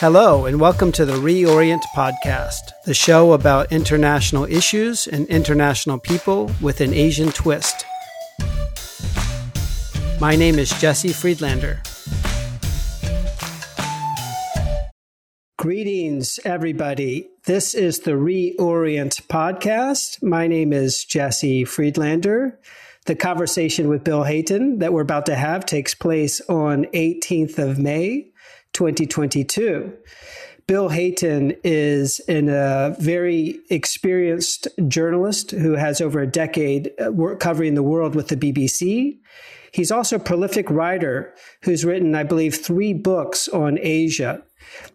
Hello, and welcome to the Reorient Podcast, the show about international issues and international people with an Asian twist. My name is Jesse Friedlander. Greetings, everybody. This is the Reorient Podcast. My name is Jesse Friedlander. The conversation with Bill Hayton that we're about to have takes place on 18th of May 2022. Bill Hayton is a very experienced journalist who has over a decade uh, covering the world with the BBC. He's also a prolific writer who's written, I believe, three books on Asia,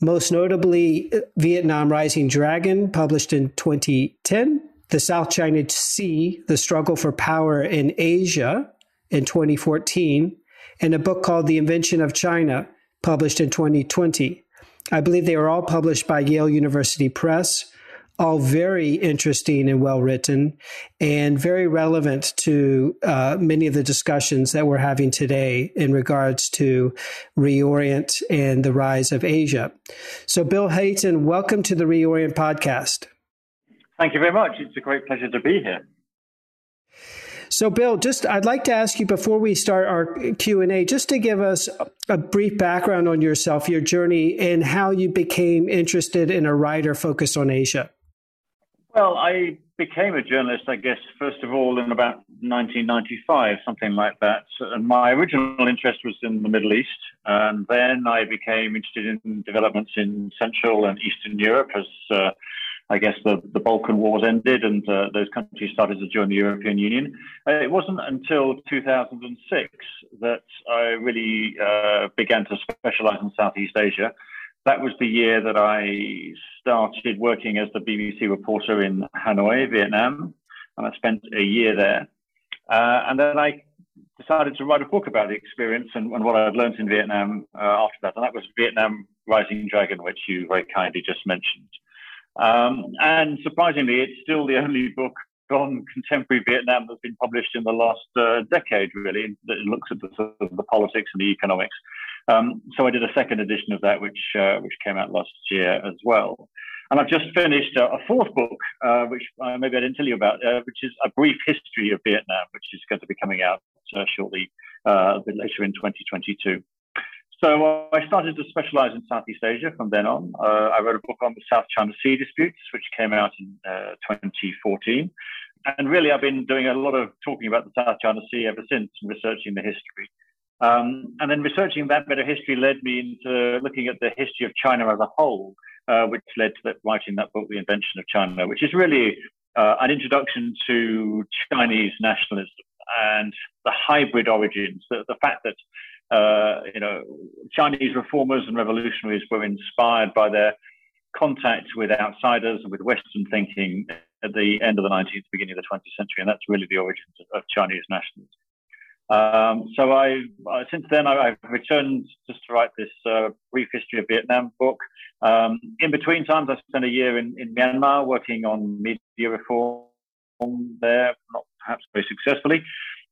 most notably uh, Vietnam Rising Dragon, published in 2010, The South China Sea, The Struggle for Power in Asia in 2014, and a book called The Invention of China, published in 2020. I believe they were all published by Yale University Press, all very interesting and well written, and very relevant to uh, many of the discussions that we're having today in regards to Reorient and the rise of Asia. So, Bill Hayton, welcome to the Reorient podcast. Thank you very much. It's a great pleasure to be here. So, Bill, just I'd like to ask you before we start our Q and A, just to give us a brief background on yourself, your journey, and how you became interested in a writer focused on Asia. Well, I became a journalist, I guess, first of all in about 1995, something like that. And my original interest was in the Middle East, and then I became interested in developments in Central and Eastern Europe as uh, I guess the, the Balkan Wars ended and uh, those countries started to join the European Union. Uh, it wasn't until 2006 that I really uh, began to specialize in Southeast Asia. That was the year that I started working as the BBC reporter in Hanoi, Vietnam, and I spent a year there. Uh, and then I decided to write a book about the experience and, and what I had learned in Vietnam uh, after that, and that was Vietnam Rising Dragon, which you very kindly just mentioned. Um, and surprisingly, it's still the only book on contemporary Vietnam that's been published in the last uh, decade, really. that looks at the, the politics and the economics. Um, so I did a second edition of that, which uh, which came out last year as well. And I've just finished a, a fourth book, uh, which uh, maybe I didn't tell you about, uh, which is a brief history of Vietnam, which is going to be coming out uh, shortly, a bit later in 2022. So I started to specialize in Southeast Asia from then on. Uh, I wrote a book on the South China Sea disputes, which came out in uh, 2014. And really, I've been doing a lot of talking about the South China Sea ever since, researching the history. Um, and then researching that bit of history led me into looking at the history of China as a whole, uh, which led to writing that book, The Invention of China, which is really uh, an introduction to Chinese nationalism and the hybrid origins, the, the fact that uh, you know, Chinese reformers and revolutionaries were inspired by their contact with outsiders and with Western thinking at the end of the 19th, beginning of the 20th century, and that's really the origins of, Chinese nationalism. Um, so I, uh, since then, I, have returned just to write this uh, brief history of Vietnam book. Um, in between times, I spent a year in, in Myanmar working on media reform there, not perhaps very successfully,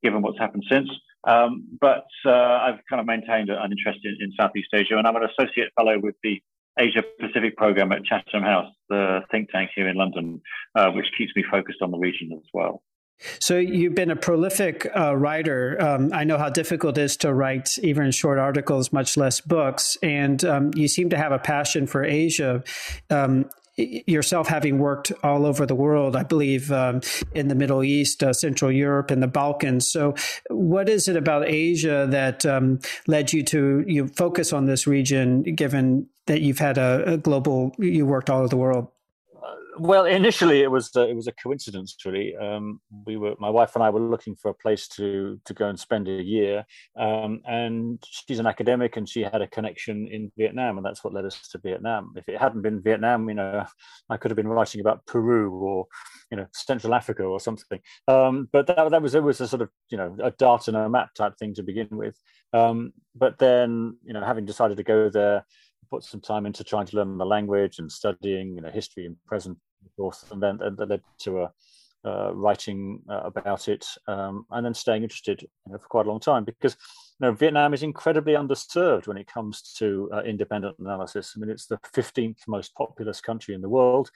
given what's happened since. Um, but uh, I've kind of maintained an interest in, in, Southeast Asia, and I'm an associate fellow with the Asia Pacific program at Chatham House, the think tank here in London, uh, which keeps me focused on the region as well. So you've been a prolific uh, writer. Um, I know how difficult it is to write even short articles, much less books. And um, you seem to have a passion for Asia. Um, yourself having worked all over the world, I believe, um, in the Middle East, uh, Central Europe, and the Balkans. So, what is it about Asia that um, led you to you focus on this region, given that you've had a, a global, you worked all over the world? Well, initially it was uh, it was a coincidence. Really, um, we were my wife and I were looking for a place to to go and spend a year, um, and she's an academic and she had a connection in Vietnam, and that's what led us to Vietnam. If it hadn't been Vietnam, you know, I could have been writing about Peru or you know Central Africa or something. Um, but that that was it was a sort of you know a dart and a map type thing to begin with. Um, but then you know having decided to go there put some time into trying to learn the language and studying you know history and present forth, and then and that led to a uh, writing uh, about it, um, and then staying interested you know, for quite a long time. Because you know, Vietnam is incredibly underserved when it comes to uh, independent analysis. I mean, it's the 15th most populous country in the world,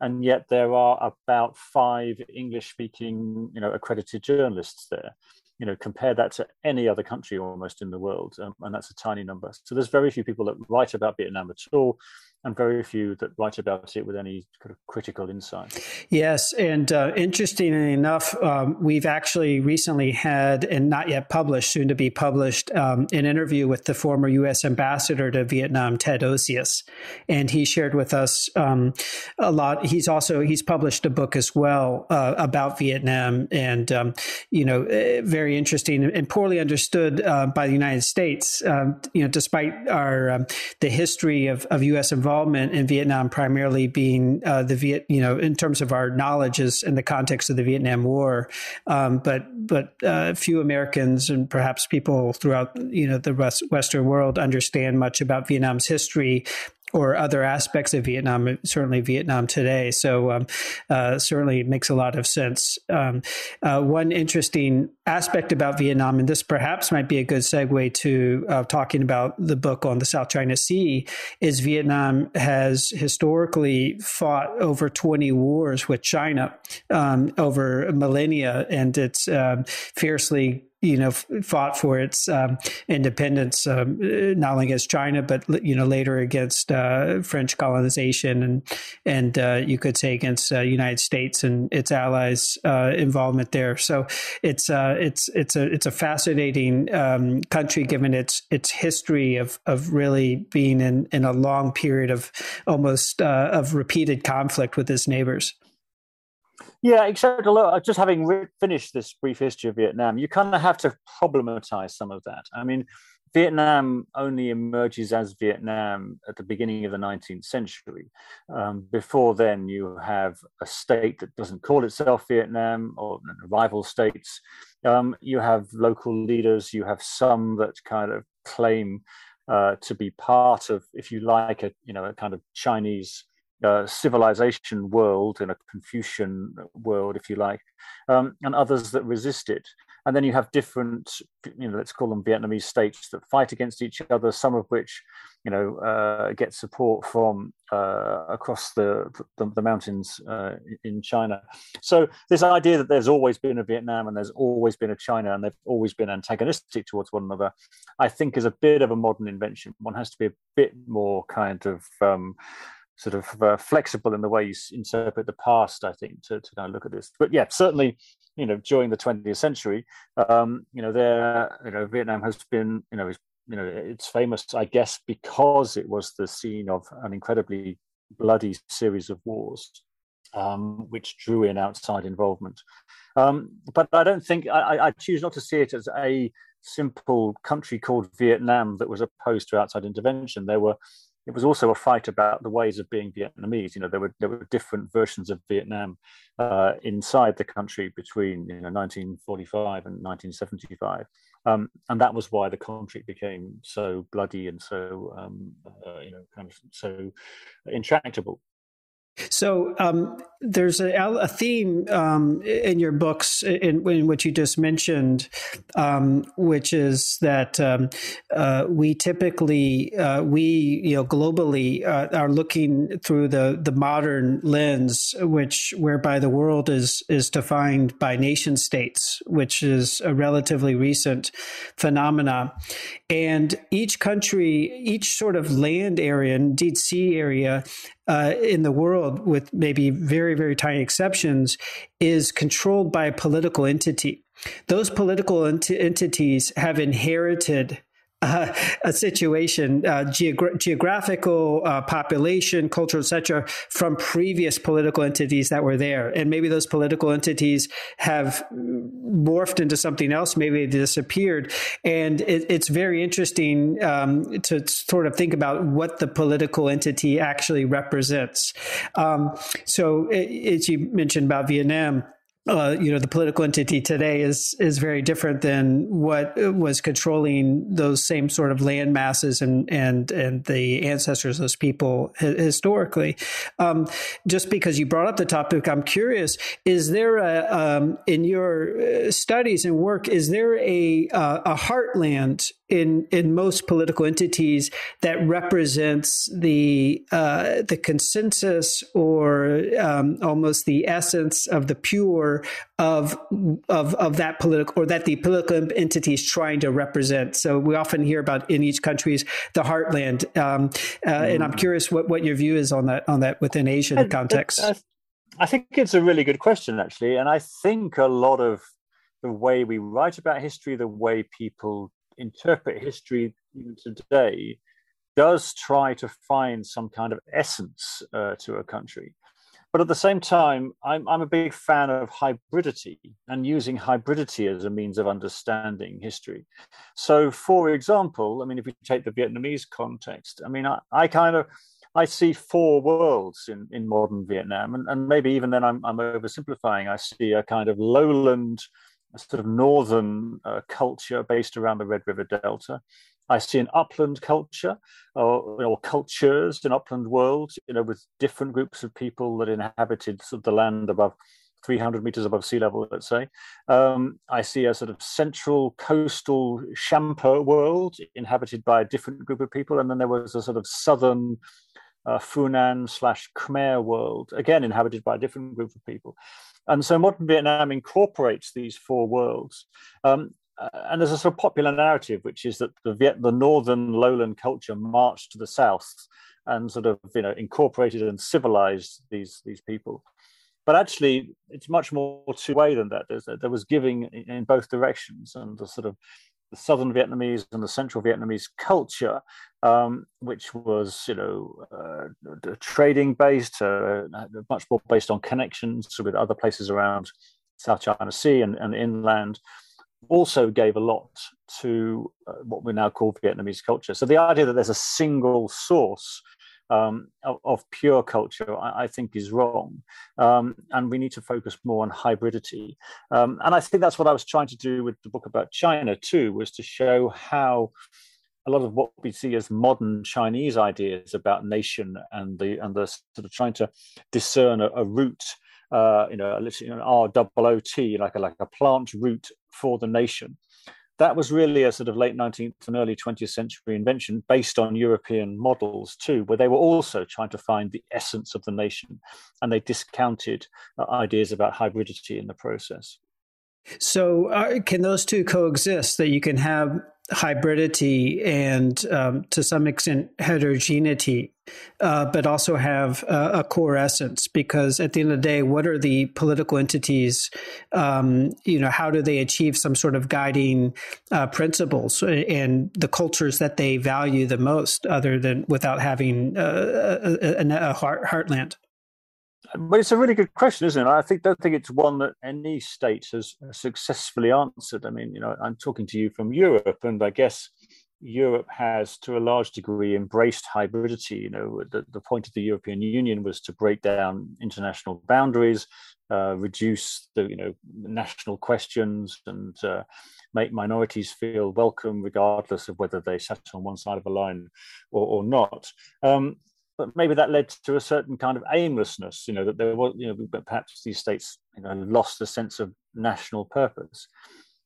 and yet there are about five English-speaking, you know, accredited journalists there. You know, compare that to any other country almost in the world, um, and that's a tiny number. So there's very few people that write about Vietnam at all and very few that write about it with any kind of critical insight. Yes, and uh, interestingly enough, um, we've actually recently had, and not yet published, soon to be published, um, an interview with the former U.S. ambassador to Vietnam, Ted Osius, and he shared with us um, a lot. He's also he's published a book as well uh, about Vietnam, and um, you know, uh, very interesting and poorly understood uh, by the United States. Um, you know, despite our um, the history of, of U.S. involvement involvement in Vietnam primarily being uh, the Viet, you know, in terms of our knowledge is in the context of the Vietnam War, um, but but uh, few Americans and perhaps people throughout you know the West, Western world understand much about Vietnam's history or other aspects of Vietnam, certainly Vietnam today. So um, uh, certainly makes a lot of sense. Um, uh, one interesting aspect about Vietnam, and this perhaps might be a good segue to uh, talking about the book on the South China Sea, is Vietnam has historically fought over 20 wars with China um, over millennia, and it's um, fiercely you know, fought for its um, independence, um, not only against China, but you know, later against uh, French colonization, and and uh, you could say against uh, United States and its allies' uh, involvement there. So it's uh, it's it's a it's a fascinating um, country given its its history of of really being in in a long period of almost uh, of repeated conflict with its neighbors. Yeah, except a lot, just having re- finished this brief history of Vietnam, you kind of have to problematize some of that. I mean, Vietnam only emerges as Vietnam at the beginning of the 19th century. Um, before then, you have a state that doesn't call itself Vietnam or rival states. Um, you have local leaders, you have some that kind of claim uh, to be part of, if you like, a you know a kind of Chinese uh, civilization world in a Confucian world, if you like, um, and others that resist it. And then you have different, you know, let's call them Vietnamese states that fight against each other, some of which, you know, uh, get support from uh, across the, the, the mountains uh, in China. So this idea that there's always been a Vietnam and there's always been a China and they've always been antagonistic towards one another, I think is a bit of a modern invention. One has to be a bit more kind of um, sort of uh, flexible in the way you interpret the past, I think, to, to kind of look at this. But yeah, certainly, you know, during the 20th century, um, you know, there, you know, Vietnam has been, you know, you know, it's famous, I guess, because it was the scene of an incredibly bloody series of wars, um, which drew in outside involvement. Um, but I don't think I, I choose not to see it as a simple country called Vietnam that was opposed to outside intervention. There were it was also a fight about the ways of being Vietnamese. You know, there were there were different versions of Vietnam uh, inside the country between you know 1945 and 1975, um, and that was why the conflict became so bloody and so um, uh, you know kind of so intractable. So um, there's a, a theme um, in your books in, in, which you just mentioned, um, which is that um, uh, we typically uh, we you know globally uh, are looking through the the modern lens, which whereby the world is is defined by nation states, which is a relatively recent phenomena, and each country, each sort of land area, indeed sea area, uh, in the world, with maybe very, very tiny exceptions, is controlled by a political entity. Those political ent- entities have inherited uh, a situation, uh, geogra- geographical, uh, population, culture, etc., from previous political entities that were there, and maybe those political entities have morphed into something else. Maybe they disappeared, and it, it's very interesting um, to sort of think about what the political entity actually represents. Um, so, as you mentioned about Vietnam uh, you know the political entity today is is very different than what was controlling those same sort of land masses and and and the ancestors of those people historically. Um, just because you brought up the topic, I'm curious: is there a um, in your uh, studies and work is there a uh, a heartland in in most political entities that represents the uh, the consensus or um, almost the essence of the pure of of of that political or that the political entity is trying to represent. So we often hear about in each country's the heartland, um, uh, mm. and I'm mm. curious what, what your view is on that on that within Asian I, context. I, I think it's a really good question actually, and I think a lot of the way we write about history, the way people interpret history even today does try to find some kind of essence uh, to a country. But at the same time, I'm, I'm a big fan of hybridity and using hybridity as a means of understanding history. So, for example, I mean, if you take the Vietnamese context, I mean, I, I kind of I see four worlds in, in modern Vietnam, and, and maybe even then I'm, I'm oversimplifying. I see a kind of lowland sort of northern uh, culture based around the Red River Delta. I see an upland culture or, or, cultures in upland world, you know, with different groups of people that inhabited sort of the land above 300 meters above sea level, let's say. Um, I see a sort of central coastal Champa world inhabited by a different group of people. And then there was a sort of southern uh, Funan slash Khmer world, again inhabited by a different group of people. And so modern Vietnam incorporates these four worlds. Um, uh, and there's a sort of popular narrative, which is that the Viet, the northern lowland culture marched to the south and sort of you know incorporated and civilized these these people. But actually, it's much more two way than that. There's, there was giving in both directions, and the sort of the southern Vietnamese and the central Vietnamese culture, um, which was you know uh, trading based, uh, much more based on connections with other places around South China Sea and, and inland, also gave a lot to uh, what we now call Vietnamese culture. So the idea that there's a single source um, of, of, pure culture, I, I, think is wrong. Um, and we need to focus more on hybridity. Um, and I think that's what I was trying to do with the book about China too, was to show how a lot of what we see as modern Chinese ideas about nation and the and the sort of trying to discern a, a root, uh, you know, literally an R double O T, like a like a plant root for the nation that was really a sort of late 19th and early 20th century invention based on European models too, where they were also trying to find the essence of the nation and they discounted uh, ideas about hybridity in the process. So, uh, can those two coexist? That you can have hybridity and, um, to some extent, heterogeneity, uh, but also have a, core essence? Because at the end of the day, what are the political entities? Um, you know, how do they achieve some sort of guiding uh, principles and the cultures that they value the most, other than without having uh, a, a, a heart, heartland? But it's a really good question, isn't it? I think don't think it's one that any state has successfully answered. I mean, you know, I'm talking to you from Europe, and I guess Europe has, to a large degree, embraced hybridity. You know, the, the point of the European Union was to break down international boundaries, uh, reduce the you know national questions, and uh, make minorities feel welcome, regardless of whether they sat on one side of a line or, or not. Um, but maybe that led to a certain kind of aimlessness, you know, that there was, you know, but perhaps these states, you know, lost a sense of national purpose.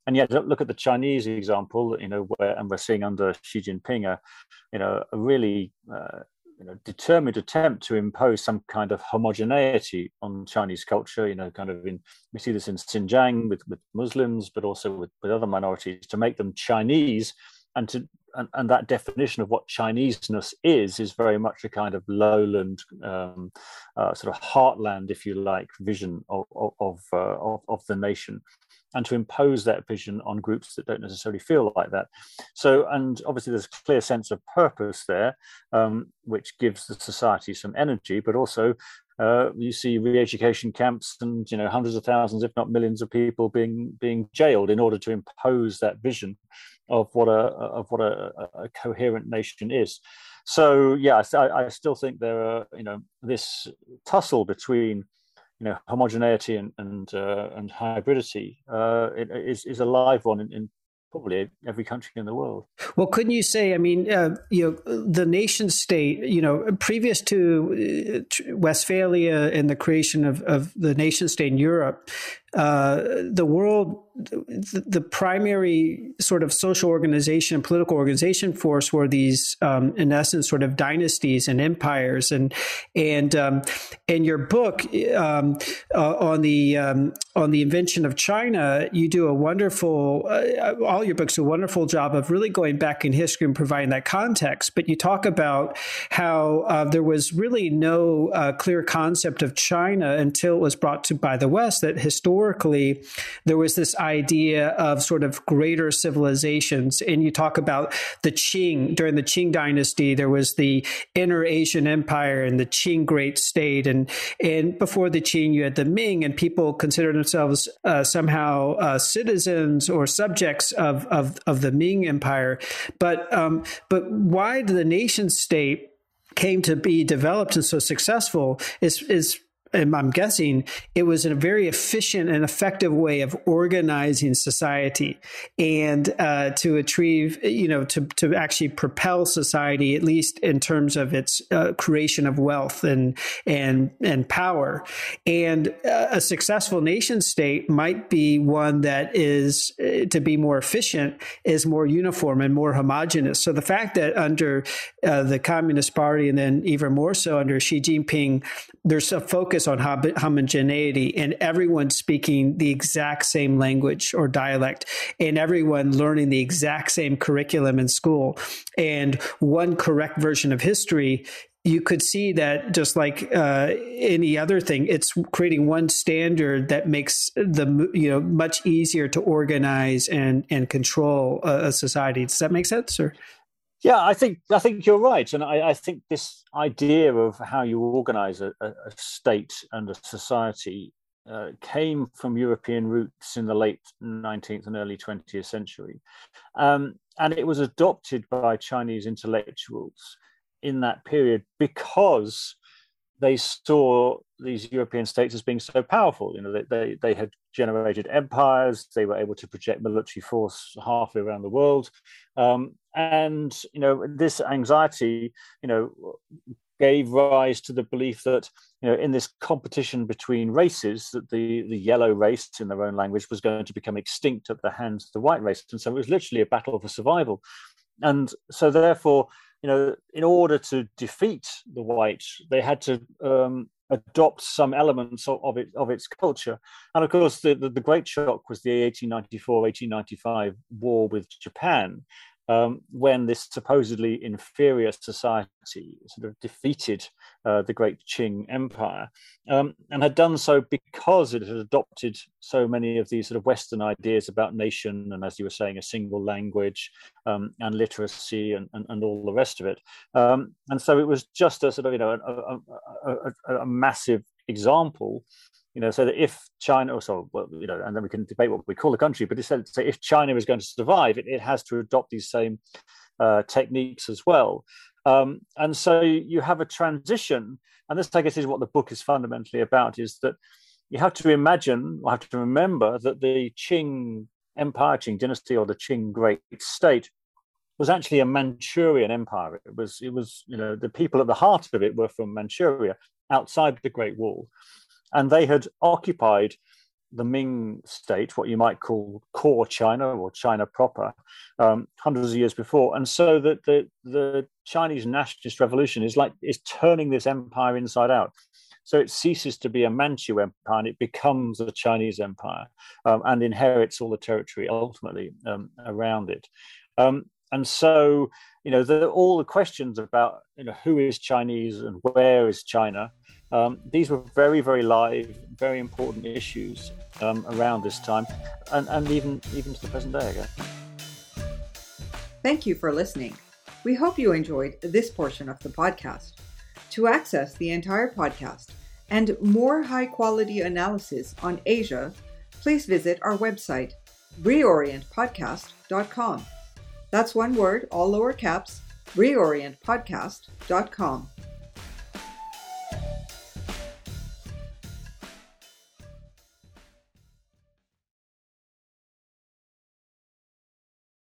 And yet, look at the Chinese example, you know, where, and we're seeing under Xi Jinping, a, you know, a really, uh, you know, determined attempt to impose some kind of homogeneity on Chinese culture, you know, kind of in, we see this in Xinjiang with, with Muslims, but also with, with other minorities, to make them Chinese and to and, and, that definition of what Chineseness is is very much a kind of lowland, um, uh, sort of heartland, if you like, vision of of, uh, of, of the nation, and to impose that vision on groups that don't necessarily feel like that. So, and obviously, there's a clear sense of purpose there, um, which gives the society some energy, but also uh, you see re-education camps and you know hundreds of thousands, if not millions, of people being being jailed in order to impose that vision of what a of what a, a coherent nation is. So yeah, I, I, still think there are you know this tussle between you know homogeneity and and uh, and hybridity uh, is is a live one in, in probably every country in the world. Well, couldn't you say? I mean, uh, you know, the nation state. You know, previous to uh, Westphalia and the creation of, of the nation state in Europe, uh, the world, the, the, primary sort of social organization, political organization force were these, um, in essence, sort of dynasties and empires. And and um, in your book um, uh, on the um, on the invention of China, you do a wonderful. Uh, all your books do a wonderful job of really going back in history and providing that context. But you talk about how uh, there was really no uh, clear concept of China until it was brought to by the West. That historically historically, there was this idea of sort of greater civilizations. And you talk about the Qing, during the Qing dynasty, there was the Inner Asian Empire and the Qing Great State. And, and before the Qing, you had the Ming, and people considered themselves uh, somehow uh, citizens or subjects of, of, of the Ming Empire. But, um, but why the nation state came to be developed and so successful is is I'm guessing it was a very efficient and effective way of organizing society and uh, to achieve, you know, to, to actually propel society, at least in terms of its uh, creation of wealth and, and, and power. And uh, a successful nation state might be one that is, uh, to be more efficient, is more uniform and more homogenous. So the fact that under uh, the Communist Party and then even more so under Xi Jinping, there's a focus on homogeneity and everyone speaking the exact same language or dialect and everyone learning the exact same curriculum in school and one correct version of history you could see that just like uh, any other thing, it's creating one standard that makes the you know much easier to organize and and control a, a society. Does that make sense? Or yeah, I think I think you're right, and I, I think this idea of how you organise a, a, state and a society uh, came from European roots in the late 19th and early 20th century, um, and it was adopted by Chinese intellectuals in that period because they saw these European states as being so powerful. You know, they, they, they had generated empires. They were able to project military force halfway around the world, um, and you know this anxiety, you know, gave rise to the belief that you know in this competition between races that the the yellow race in their own language was going to become extinct at the hands of the white race, and so it was literally a battle for survival, and so therefore you know, in order to defeat the whites, they had to um, adopt some elements of, of, it of its culture. And of course, the, the, the great shock was the 1894-1895 war with Japan, um, when this supposedly inferior society sort of defeated uh, the great Qing Empire, um, and had done so because it had adopted so many of these sort of Western ideas about nation, and as you were saying, a single language um, and literacy, and, and, and, all the rest of it. Um, and so it was just a sort of you know a, a, a, a massive example you know, so that if China, so well, you know, and then we can debate what we call the country, but to say if China is going to survive, it, it has to adopt these same uh, techniques as well. Um, and so you have a transition, and this, I guess, is what the book is fundamentally about: is that you have to imagine, or have to remember that the Qing Empire, Qing dynasty, or the Qing Great State was actually a Manchurian empire. It was, it was, you know, the people at the heart of it were from Manchuria, outside the Great Wall and they had occupied the Ming state, what you might call core China or China proper, um, hundreds of years before. And so that the, the Chinese nationalist revolution is like is turning this empire inside out. So it ceases to be a Manchu empire and it becomes a Chinese empire um, and inherits all the territory ultimately um, around it. Um, and so, you know, the, all the questions about you know who is Chinese and where is China um, these were very, very live, very important issues um, around this time, and, and even even to the present day, I guess. Thank you for listening. We hope you enjoyed this portion of the podcast. To access the entire podcast and more high quality analysis on Asia, please visit our website, reorientpodcast.com. That's one word, all lower caps, reorientpodcast.com.